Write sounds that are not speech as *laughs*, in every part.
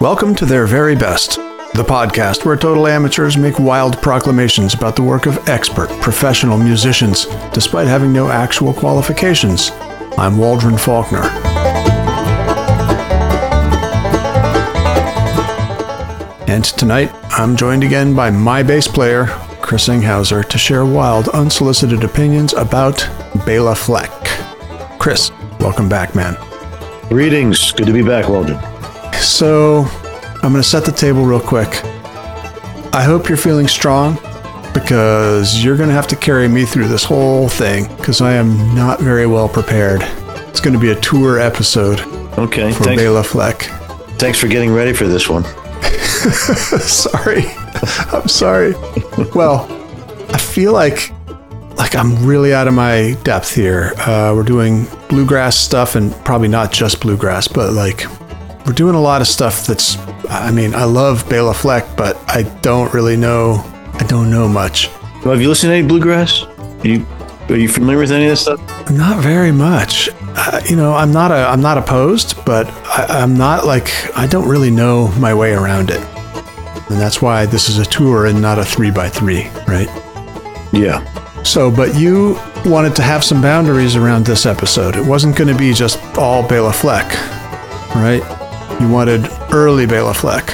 Welcome to Their Very Best, the podcast where total amateurs make wild proclamations about the work of expert, professional musicians, despite having no actual qualifications. I'm Waldron Faulkner. And tonight, I'm joined again by my bass player, Chris Inghauser, to share wild, unsolicited opinions about Bela Fleck. Chris, welcome back, man. Greetings. Good to be back, Waldron. So, I'm going to set the table real quick. I hope you're feeling strong because you're going to have to carry me through this whole thing because I am not very well prepared. It's going to be a tour episode Okay. for Thanks, Bela Fleck. thanks for getting ready for this one. *laughs* sorry. I'm sorry. Well, I feel like like I'm really out of my depth here. Uh, we're doing bluegrass stuff and probably not just bluegrass, but like we're doing a lot of stuff that's I mean, I love Bela Fleck, but I don't really know I don't know much. Well, have you listened to any bluegrass? Are you are you familiar with any of this stuff? Not very much. Uh, you know, I'm not a I'm not opposed, but I, I'm not like I don't really know my way around it, and that's why this is a tour and not a three by three, right? Yeah. So, but you wanted to have some boundaries around this episode. It wasn't going to be just all Bela Fleck, right? You wanted early Bela Fleck.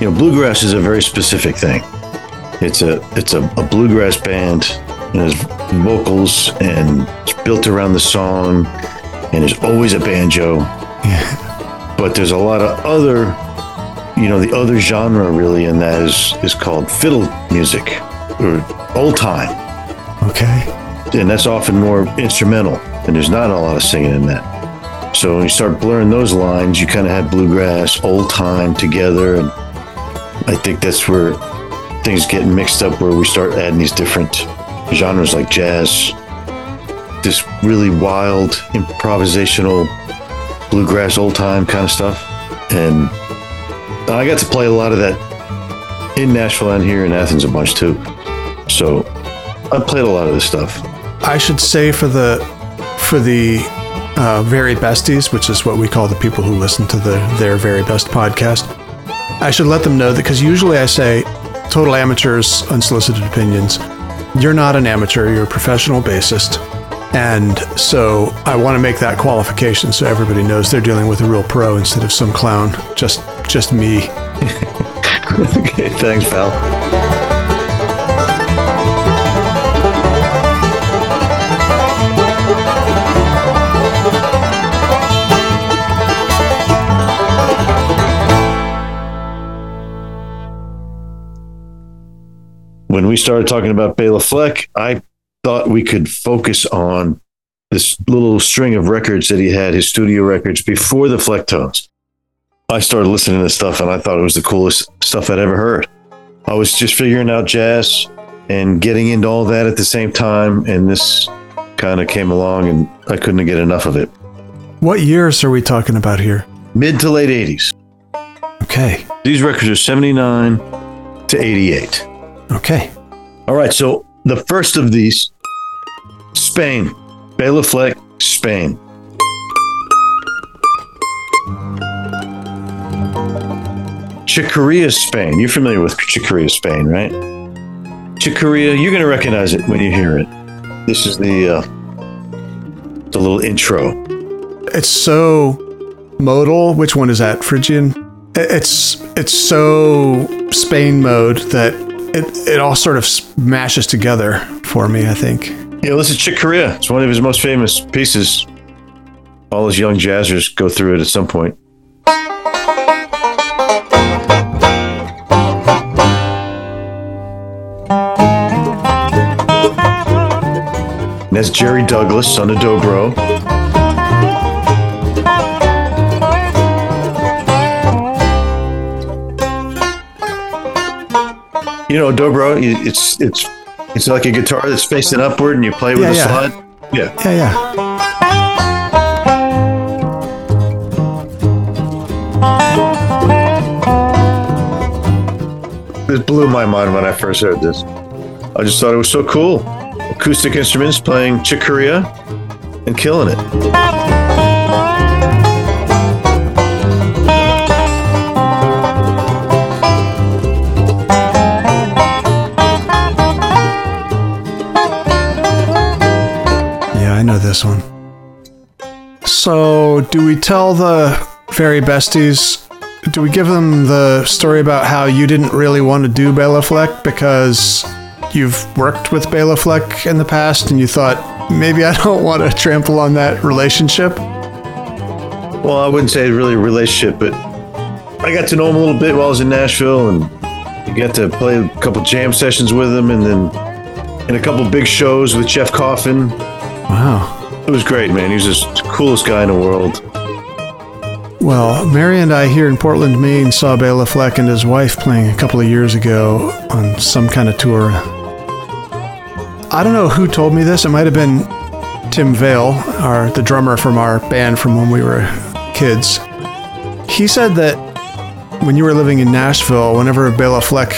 You know, bluegrass is a very specific thing. It's a it's a, a bluegrass band and has vocals and it's built around the song and there's always a banjo. Yeah. But there's a lot of other you know, the other genre really in that is is called fiddle music or old time. Okay. and that's often more instrumental and there's not a lot of singing in that so when you start blurring those lines you kind of have bluegrass old time together and i think that's where things get mixed up where we start adding these different genres like jazz. This really wild improvisational bluegrass old time kind of stuff. And i got to play a lot of that in nashville and here in athens a bunch too. So i played a lot of this stuff. I should say for the for the uh, very besties, which is what we call the people who listen to the their very best podcast. I should let them know that because usually I say total amateurs, unsolicited opinions. You're not an amateur; you're a professional bassist, and so I want to make that qualification so everybody knows they're dealing with a real pro instead of some clown, just just me. *laughs* okay, thanks, pal. When we started talking about Bela Fleck, I thought we could focus on this little string of records that he had, his studio records before the Flecktones. I started listening to stuff and I thought it was the coolest stuff I'd ever heard. I was just figuring out jazz and getting into all that at the same time. And this kind of came along and I couldn't get enough of it. What years are we talking about here? Mid to late 80s. Okay, These records are 79 to 88. Okay. All right. So the first of these, Spain, Bela Fleck, Spain. Chick Corea, Spain. You're familiar with Chick Corea, Spain, right? Chick Corea, you're going to recognize it when you hear it. This is the uh, the little intro. it's so modal. Which one is that? Phrygian. It's it's so Spain mode that it it all sort of smashes together for me. I think. Yeah, this is Chick Corea. It's one of his most famous pieces. All his young jazzers go through it at some point. And that's Jerry Douglas, son of Dobro. You know, Dobro, it's it's it's like a guitar that's facing upward and you play with Yeah, a yeah. slide. Yeah. Yeah, yeah. It blew my mind when I first heard this. I just thought it was so cool. Acoustic instruments playing Chick Corea and killing it. Do we tell the very besties? Do we give them the story about how you didn't really want to do Bela Fleck because you've worked with Bela Fleck in the past and you thought maybe I don't want to trample on that relationship? Well, I wouldn't say really a relationship, but I got to know him a little bit while I was in Nashville and got to play a couple jam sessions with him and then in a couple big shows with Jeff Coffin. Wow. It was great, man. He was just the coolest guy in the world. Well, Mary and I here in Portland, Maine, saw Bela Fleck and his wife playing a couple of years ago on some kind of tour. I don't know who told me this. It might have been Tim Vale, our the drummer from our band from when we were kids. He said that when you were living in Nashville, whenever Bela Fleck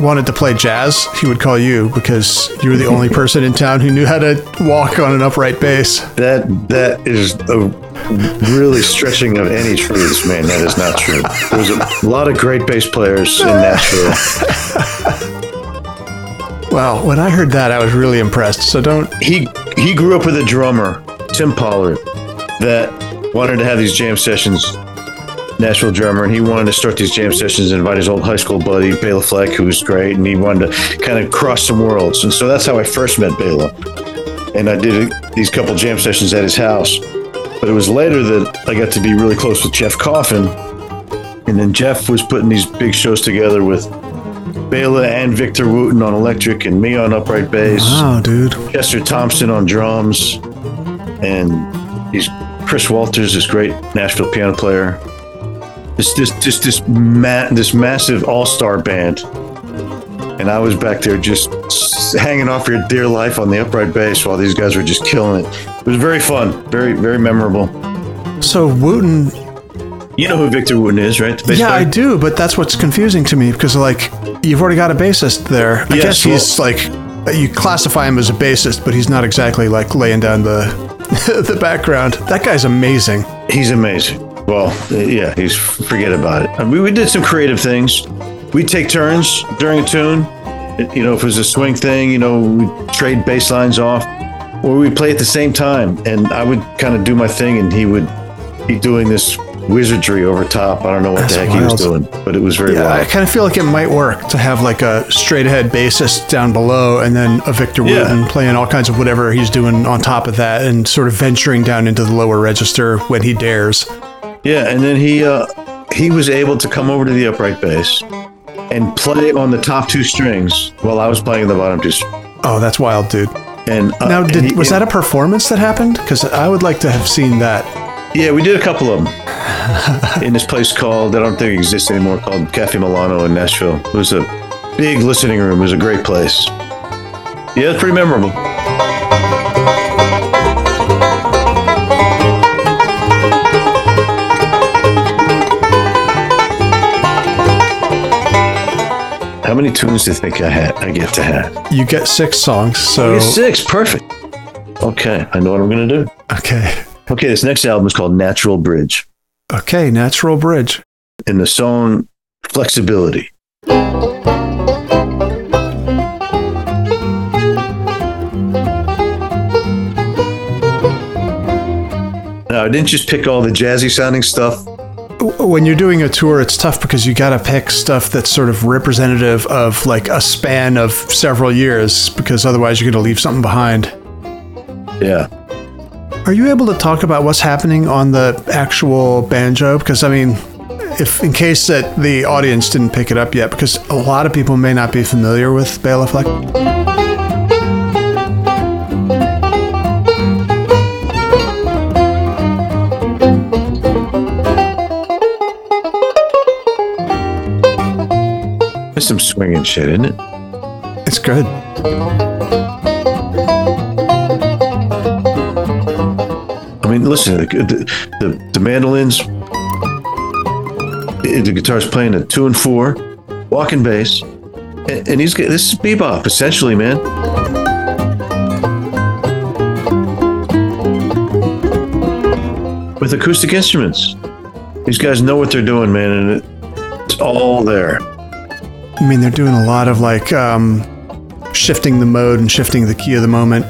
wanted to play jazz, he would call you because you were the only person in town who knew how to walk on an upright bass. That that is a really stretching of any truths, man. That is not true. There's a lot of great bass players in Nashville. *laughs* Well, when I heard that, I was really impressed. So don't. He he grew up with a drummer, Tim Pollard, that wanted to have these jam sessions. Nashville drummer, and he wanted to start these jam sessions and invite his old high school buddy Bela Fleck, who was great, and he wanted to kind of cross some worlds. And so that's how I first met Bela. And I did a, these couple jam sessions at his house. But it was later that I got to be really close with Jeff Coffin. And then Jeff was putting these big shows together with Bela and Victor Wooten on electric and me on upright bass. Wow, dude. Chester Thompson on drums. And he's Chris Walters, this great Nashville piano player. This this just this ma- this massive all-star band. And I was back there just hanging off your dear life on the upright bass while these guys were just killing it. It was very fun, very very memorable. So Wooten, You know who Victor Wooten is, right? Yeah, I do, but that's what's confusing to me because like you've already got a bassist there. I Yes, guess he's like you classify him as a bassist, but he's not exactly like laying down the *laughs* the background. That guy's amazing. He's amazing. Well, yeah, he's forget about it. I mean, we did some creative things. We take turns during a tune. You know, if it was a swing thing, you know, we trade bass lines off, or we play at the same time. And I would kind of do my thing, and he would be doing this wizardry over top. I don't know what That's the heck he was doing, but it was very Yeah, I kind of feel like it might work to have like a straight ahead bassist down below and then a Victor Yeah. Wooten playing all kinds of whatever he's doing on top of that and sort of venturing down into the lower register when he dares. Yeah, and then he uh, he was able to come over to the upright bass and play on the top two strings while I was playing the bottom two. strings. Oh, that's wild, dude. And uh, Now, and did, he- was that a performance that happened? Because I would like to have seen that. Yeah, we did a couple of them *laughs* in this place called I don't think it exists anymore called Cafe Milano in Nashville. It was a big listening room. It was a great place. Yeah, it's pretty memorable. How many tunes do you think I had? I get to have You get six songs, so six. Perfect. Okay, I know what I'm gonna do. okay, Okay, this next album is called Natural Bridge. okay, Natural Bridge. in the song Flexibility. Now, I didn't just pick all the jazzy sounding stuff. When you're doing a tour, it's tough because you got to pick stuff that's sort of representative of like a span of several years, because otherwise you're going to leave something behind. Yeah. Are you able to talk about what's happening on the actual banjo? Because I mean, if in case that the audience didn't pick it up yet, because a lot of people may not be familiar with Bela Fleck. Some swinging shit, isn't it? It's good. I mean, listen, the, the, the, mandolins, the the guitar's playing a two and four, walking bass, and, and he's this is bebop essentially, man. With acoustic instruments, these guys know what they're doing, man, and it, it's all there. I mean, they're doing a lot of like um, shifting the mode and shifting the key of the moment.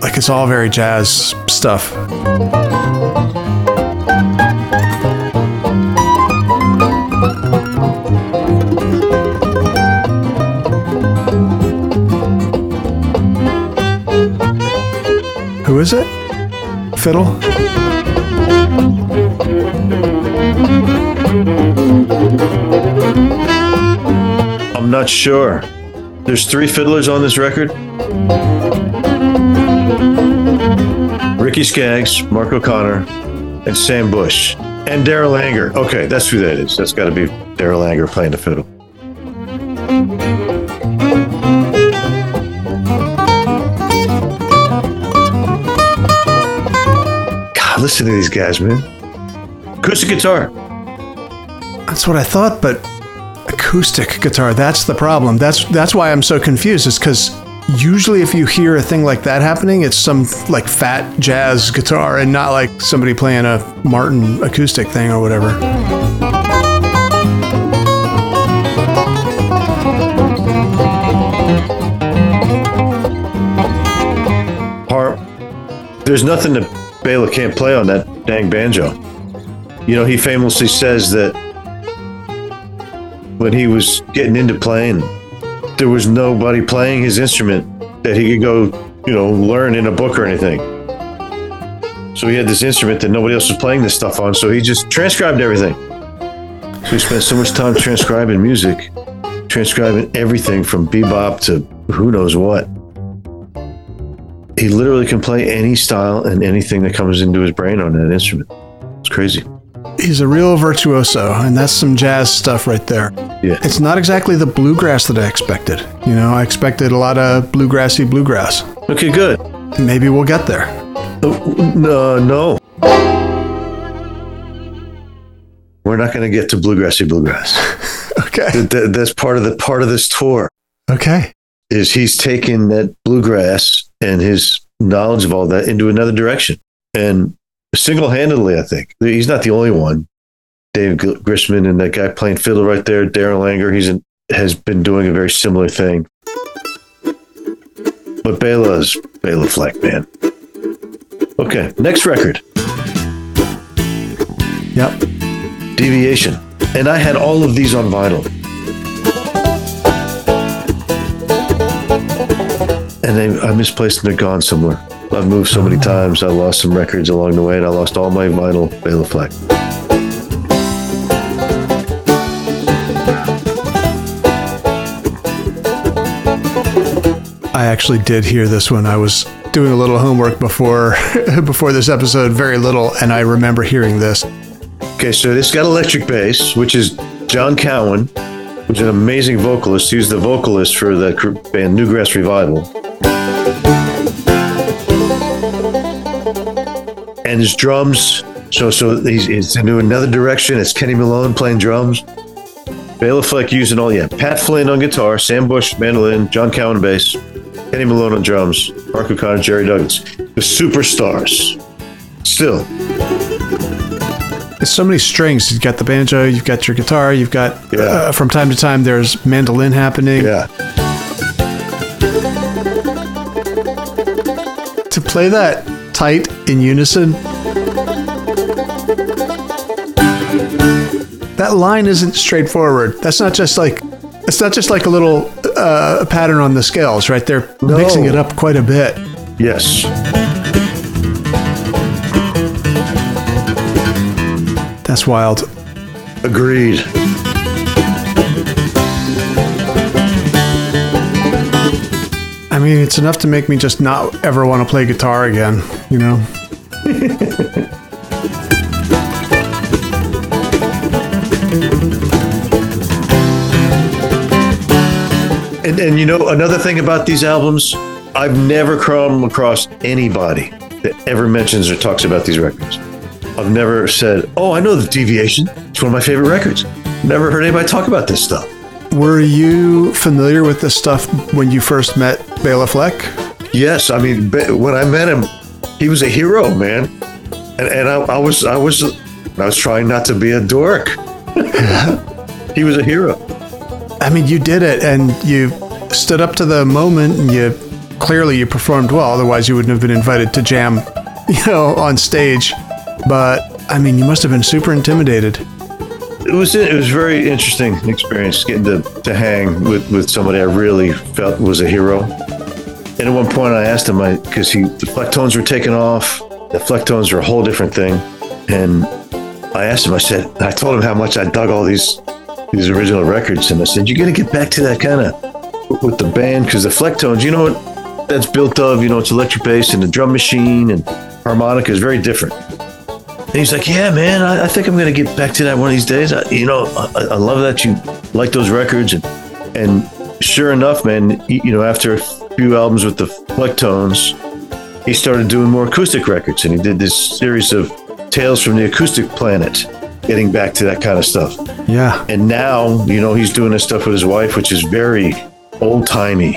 Like it's all very jazz stuff. Who is it? Fiddle? I'm not sure. There's three fiddlers on this record. Ricky Skaggs, Mark O'Connor, and Sam Bush. And Darol Anger. Okay, that's who that is. That's got to be Darol Anger playing the fiddle. God, listen to these guys, man. Acoustic guitar. That's what I thought, but acoustic guitar, that's the problem. That's that's why I'm so confused, is because usually if you hear a thing like that happening, it's some like fat jazz guitar and not like somebody playing a Martin acoustic thing or whatever. Harp. There's nothing that Bela can't play on that dang banjo. You know, he famously says that when he was getting into playing, there was nobody playing his instrument that he could go, you know, learn in a book or anything. So he had this instrument that nobody else was playing this stuff on, so he just transcribed everything. So he spent so much time transcribing music, transcribing everything from bebop to who knows what. He literally can play any style and anything that comes into his brain on that instrument. It's crazy. He's a real virtuoso, and that's some jazz stuff right there. Yeah. It's not exactly the bluegrass that I expected. You know, I expected a lot of bluegrassy bluegrass. Okay, good. Maybe we'll get there. Uh, No, no. We're not going to get to bluegrassy bluegrass. *laughs* Okay. That- that- that's part of the part of this tour Okay. is he's taken that bluegrass and his knowledge of all that into another direction. And single-handedly, I think he's not the only one. Dave Gr- Grisman and that guy playing fiddle right there, Darol Anger, he's in, has been doing a very similar thing. But Bela's Bela Fleck, man. Okay, next record. Yep. Deviation. And I had all of these on vinyl. And they, I misplaced them. They're gone somewhere. I've moved so many times. I lost some records along the way, and I lost all my vinyl Bela Fleck. I actually did hear this one. I was doing a little homework before *laughs* before this episode, very little, and I remember hearing this. Okay, so this got electric bass, which is John Cowan, who's an amazing vocalist. He was the vocalist for the band New Grass Revival. And his drums, so so he's, he's into another direction. It's Kenny Malone playing drums. Bela Fleck using all yeah, Pat Flynn on guitar, Sam Bush mandolin, John Cowan bass, Kenny Malone on drums, Mark O'Connor, Jerry Douglas, the superstars. Still, It's so many strings. You've got the banjo, you've got your guitar, you've got Yeah. uh, from time to time there's mandolin happening. yeah. To play that tight in unison, that line isn't straightforward. That's not just like it's not just like a little uh, pattern on the scales, right? They're No. mixing it up quite a bit. Yes. That's wild. Agreed. Mean, it's enough to make me just not ever want to play guitar again, you know? *laughs* And, and you know, another thing about these albums, I've never come across anybody that ever mentions or talks about these records. I've never said, Oh, I know the Deviation. It's one of my favorite records. Never heard anybody talk about this stuff. Were you familiar with this stuff when you first met Bela Fleck? Yes, I mean, when I met him, he was a hero, man. And, and I, I was, I was, I was trying not to be a dork. *laughs* he was a hero. I mean, you did it and you stood up to the moment and you clearly you performed well. Otherwise, you wouldn't have been invited to jam, *laughs* you know, on stage. But I mean, you must have been super intimidated. It was it was very interesting experience getting to, to hang with, with somebody I really felt was a hero. And at one point, I asked him, because he the Flecktones were taking off, The Flecktones are a whole different thing. And I asked him, I said, I told him how much I dug all these these original records. And I said, You got to get back to that kind of with the band because the Flecktones, you know what that's built of? You know, it's electric bass and the drum machine and harmonica is very different. And he's like, Yeah, man, I, I think I'm going to get back to that one of these days. I, you know, I, I love that you like those records. And, and sure enough, man, you, you know, after a few albums with the Flecktones, he started doing more acoustic records and he did this series of Tales from the Acoustic Planet, getting back to that kind of stuff. Yeah. And now, you know, he's doing this stuff with his wife, which is very old timey.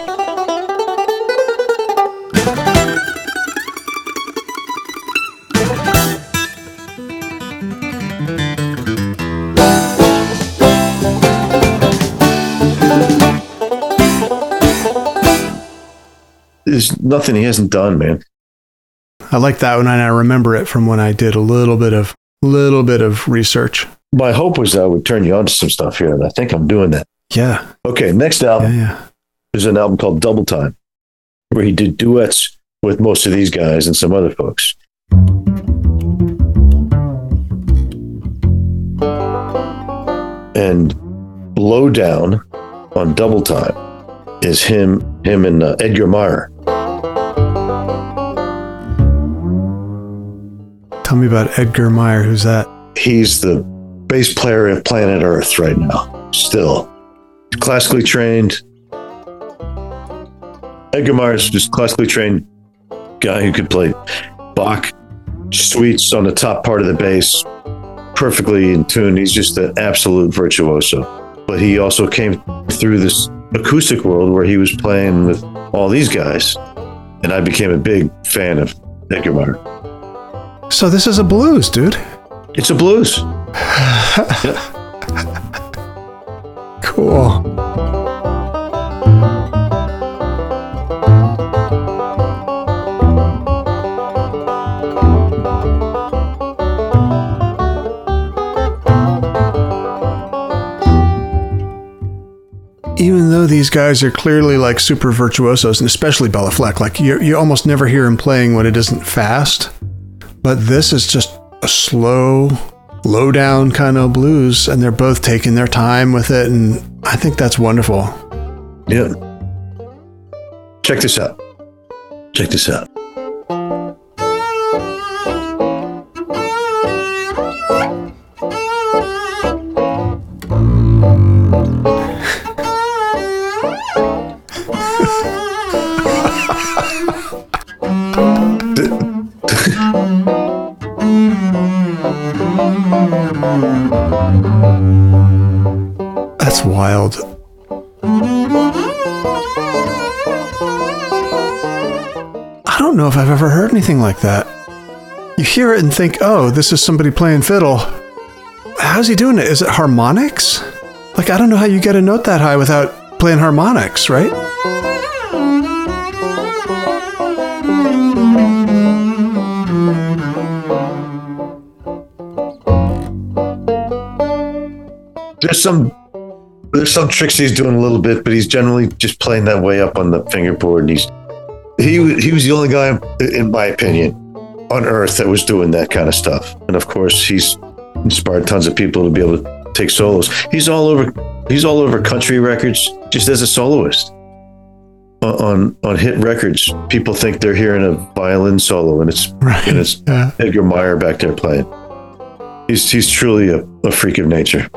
There's nothing he hasn't done, man. I like that one, and I remember it from when I did a little bit of little bit of research. My hope was that I would turn you on to some stuff here, and I think I'm doing that. Yeah. Okay, next album Yeah. Yeah. is an album called Double Time, where he did duets with most of these guys and some other folks. And Lowdown on Double Time is him, him and uh, Edgar Meyer. Tell me about Edgar Meyer. Who's that? He's the bass player of Planet Earth right now, still. Classically trained. Edgar Meyer's just classically trained guy who could play Bach suites on the top part of the bass, perfectly in tune. He's just an absolute virtuoso. But he also came through this acoustic world where he was playing with all these guys. And I became a big fan of Edgar Meyer. So this is a blues, dude. It's a blues. *sighs* Cool. Even though these guys are clearly like super virtuosos, and especially Bela Fleck, like you, you almost never hear him playing when it isn't fast. But this is just a slow, low down kind of blues, and they're both taking their time with it, and I think that's wonderful. Yeah. Check this out. Check this out. Anything like that. You hear it and think, oh, this is somebody playing fiddle. How's he doing it? Is it harmonics? Like, I don't know how you get a note that high without playing harmonics, right? There's some there's some tricks he's doing a little bit, but he's generally just playing that way up on the fingerboard. And he's he wa- he was the only guy, in my opinion, on earth that was doing that kind of stuff. And of course, he's inspired tons of people to be able to take solos. He's all over he's all over country records just as a soloist. On on, on hit records, people think they're hearing a violin solo, and it's Right. and it's Yeah. Edgar Meyer back there playing. He's he's truly a, a freak of nature.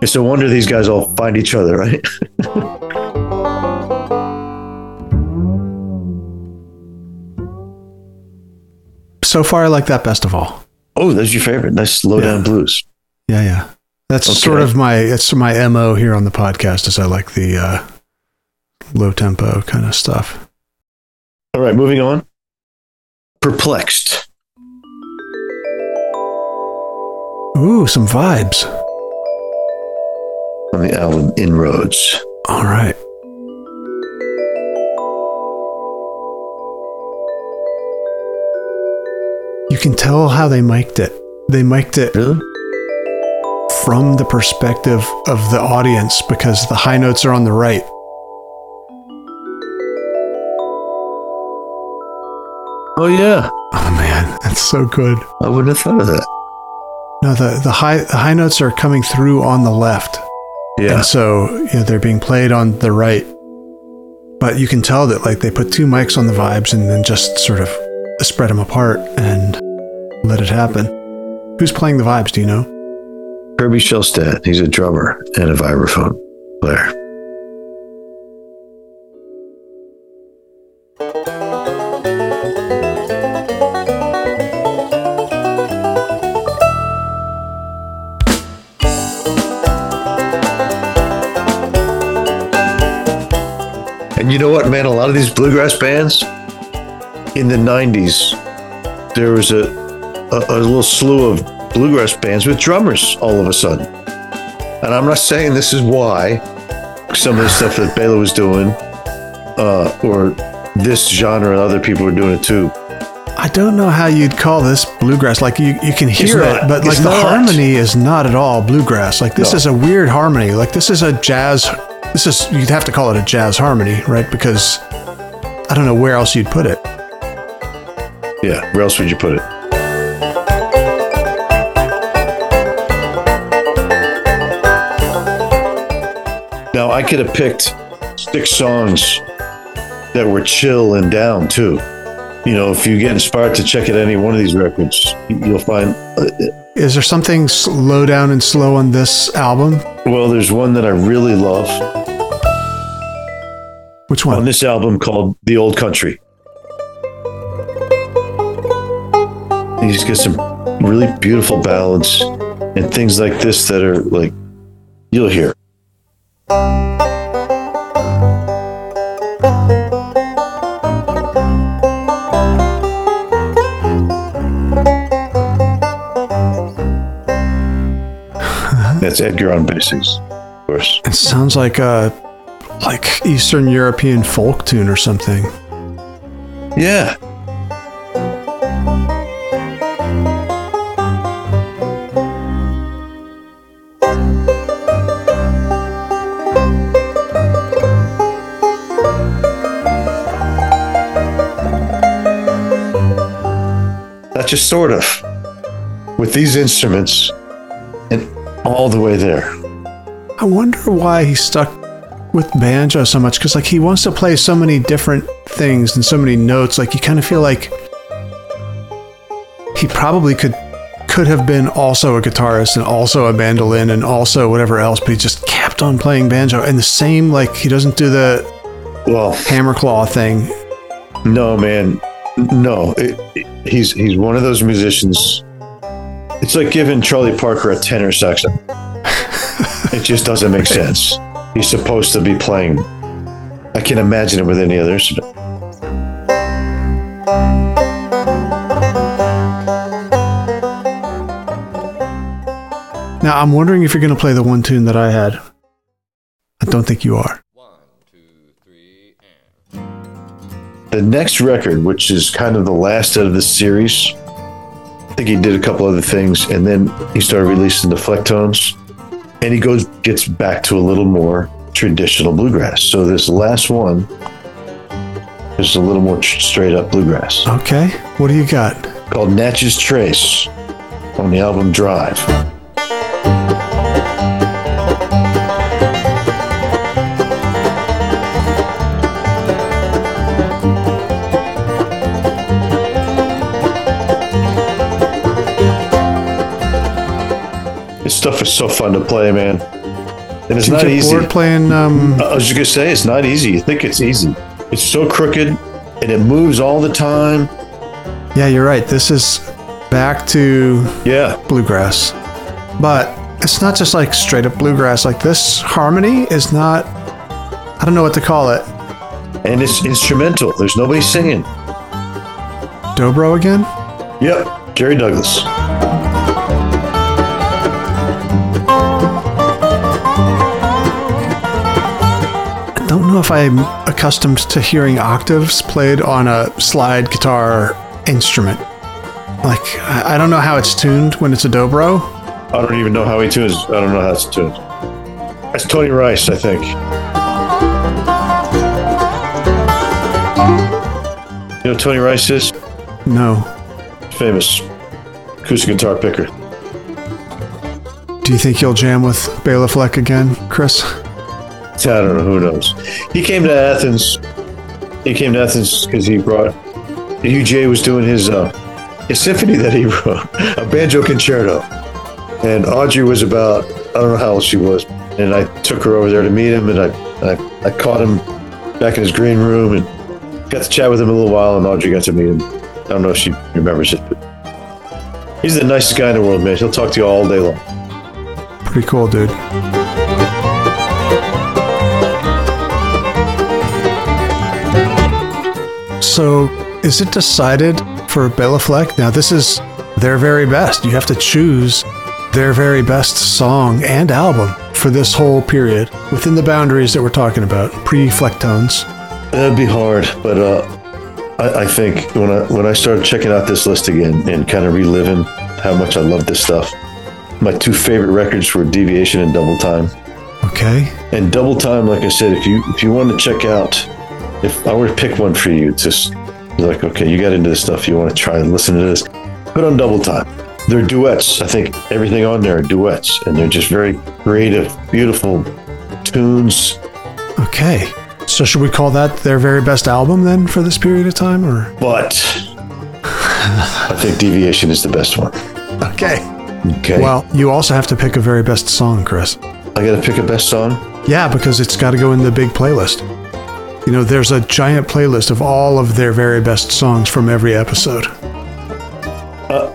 It's a wonder these guys all find each other, right? *laughs* So far, I like that best of all. Oh, that's your favorite. Nice low down Yeah. blues. Yeah, yeah. That's Okay. sort of my it's my mo here on the podcast. Is I like the uh, low tempo kind of stuff. All right, moving on. Perplexed. Ooh, some vibes. on the album Inroads. All right. You can tell how they mic'd it. They mic'd it Really? from the perspective of the audience because the high notes are on the right. Oh yeah. Oh man, that's so good. I wouldn't have thought of that. No, the the high the high notes are coming through on the left, Yeah. and so you know, they're being played on the right. But you can tell that like they put two mics on the vibes and then just sort of spread them apart and let it happen. Who's playing the vibes? Do you know? Kirby Shelstad. He's a drummer and a vibraphone player. And you know what, man? A lot of these bluegrass bands in the 90s, there was a, a, a little slew of bluegrass bands with drummers all of a sudden. And I'm not saying this is why some of the stuff that Bela was doing, uh, or this genre and other people were doing it too. I don't know how you'd call this bluegrass. Like you, you can hear not. it, but like the not. harmony is not at all bluegrass. Like this No. is a weird harmony. Like this is a jazz. This is you'd have to call it a jazz harmony, right? Because I don't know where else you'd put it. Yeah, where else would you put it? Now, I could have picked six songs that were chill and down too. You know, if you get inspired to check out any one of these records, you'll find. uh, Is there something slow down and slow on this album? Well, there's one that I really love Which one? on this album called The Old Country. He's got some really beautiful ballads and things like this that are like you'll hear. *laughs* That's Edgar on basics, of course. It sounds like a like Eastern European folk tune or something. Yeah. Just sort of. With these instruments and all the way there. I wonder why he stuck with banjo so much because like he wants to play so many different things and so many notes like you kind of feel like he probably could could have been also a guitarist and also a mandolin and also whatever else but he just kept on playing banjo and the same like he doesn't do the Well, hammer claw thing No, man. No, it, it- he's he's one of those musicians. It's like giving Charlie Parker a tenor saxon. it just doesn't make sense. He's supposed to be playing. I can't imagine it with any other instrument. now i'm wondering if you're going to play the one tune that i had i don't think you are The next record, which is kind of the last out of this series, I think he did a couple other things, and then he started releasing the Flecktones, and he goes gets back to a little more traditional bluegrass. So this last one is a little more tr- straight up bluegrass, okay what do you got called Natchez Trace, on the album Drive. So fun to play, man. And it's Did you not get easy. bored playing um I was just gonna say it's not easy. You think it's easy. It's so crooked and it moves all the time. yeah you're right this is back to Yeah. bluegrass. But it's not just like straight up bluegrass. Like this harmony is not, I don't know what to call it. And it's instrumental. There's nobody singing. Dobro again? Yep. Jerry Douglas. Don't know if I'm accustomed to hearing octaves played on a slide guitar instrument. Like, I don't know how it's tuned when it's a dobro. I don't even know how he tunes. I don't know how it's tuned. That's Tony Rice, I think. You know who Tony Rice is? No. famous acoustic guitar picker. Do you think you'll jam with Bela Fleck again, Chris? I don't know. Who knows? He came to Athens. He came to Athens because he brought. UJ was doing his uh, his symphony that he *laughs* wrote, a banjo concerto, and Audrey was about I don't know how old she was, and I took her over there to meet him, and I I, I caught him back in his green room and got to chat with him a little while, and Audrey got to meet him. I don't know if she remembers it, but he's the nicest guy in the world, man. He'll talk to you all day long. Pretty cool, dude. So, is it decided for Bela Fleck? Now, this is their very best. You have to choose their very best song and album for this whole period within the boundaries that we're talking about, pre Flecktones. That'd be hard, but uh, I, I think when I when I started checking out this list again and kind of reliving how much I love this stuff, my two favorite records were Deviation and Double Time. Okay. And Double Time, like I said, if you if you want to check out, if I were to pick one for you, it's just like okay, you got into this stuff, you want to try and listen to this, put on Double Time. They're duets. I think everything on there are duets, and they're just very creative, beautiful tunes. Okay. So, should we call that their very best album then for this period of time, or? But I think Deviation is the best one. Okay. Okay. Well, you also have to pick a very best song, Chris. I got to pick a best song. Yeah, because it's got to go in the big playlist. You know, there's a giant playlist of all of their very best songs from every episode. Uh,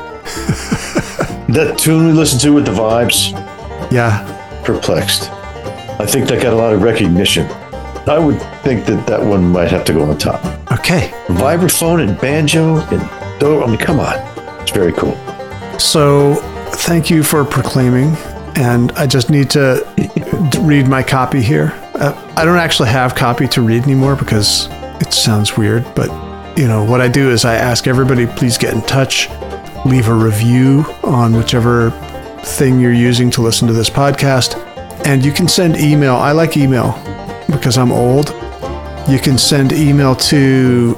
that tune we listened to with the vibes, Yeah. perplexed. I think that got a lot of recognition. I would think that that one might have to go on top. Okay. Vibraphone and banjo and do. I mean, come on, it's very cool. So, thank you for proclaiming. And I just need to read my copy here. Uh, I don't actually have copy to read anymore because it sounds weird. But, you know, what I do is I ask everybody, please get in touch, leave a review on whichever thing you're using to listen to this podcast. And you can send email. I like email because I'm old. You can send email to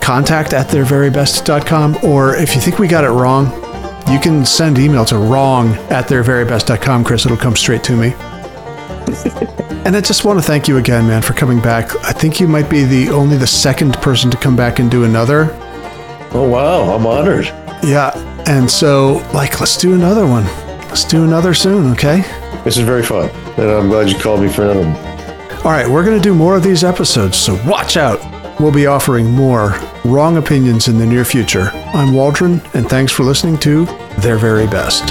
contact at theirverybest.com or if you think we got it wrong you can send email to wrong at theirverybest.com chris it'll come straight to me *laughs* and i just want to thank you again man for coming back. I think you might be the only the second person to come back and do another. Oh wow, I'm honored. yeah. And so like let's do another one. Let's do another soon okay? This is very fun, and I'm glad you called me for another one. all right we're going to do more of these episodes so watch out. We'll be offering more wrong opinions in the near future. I'm waldron and thanks for listening to their very best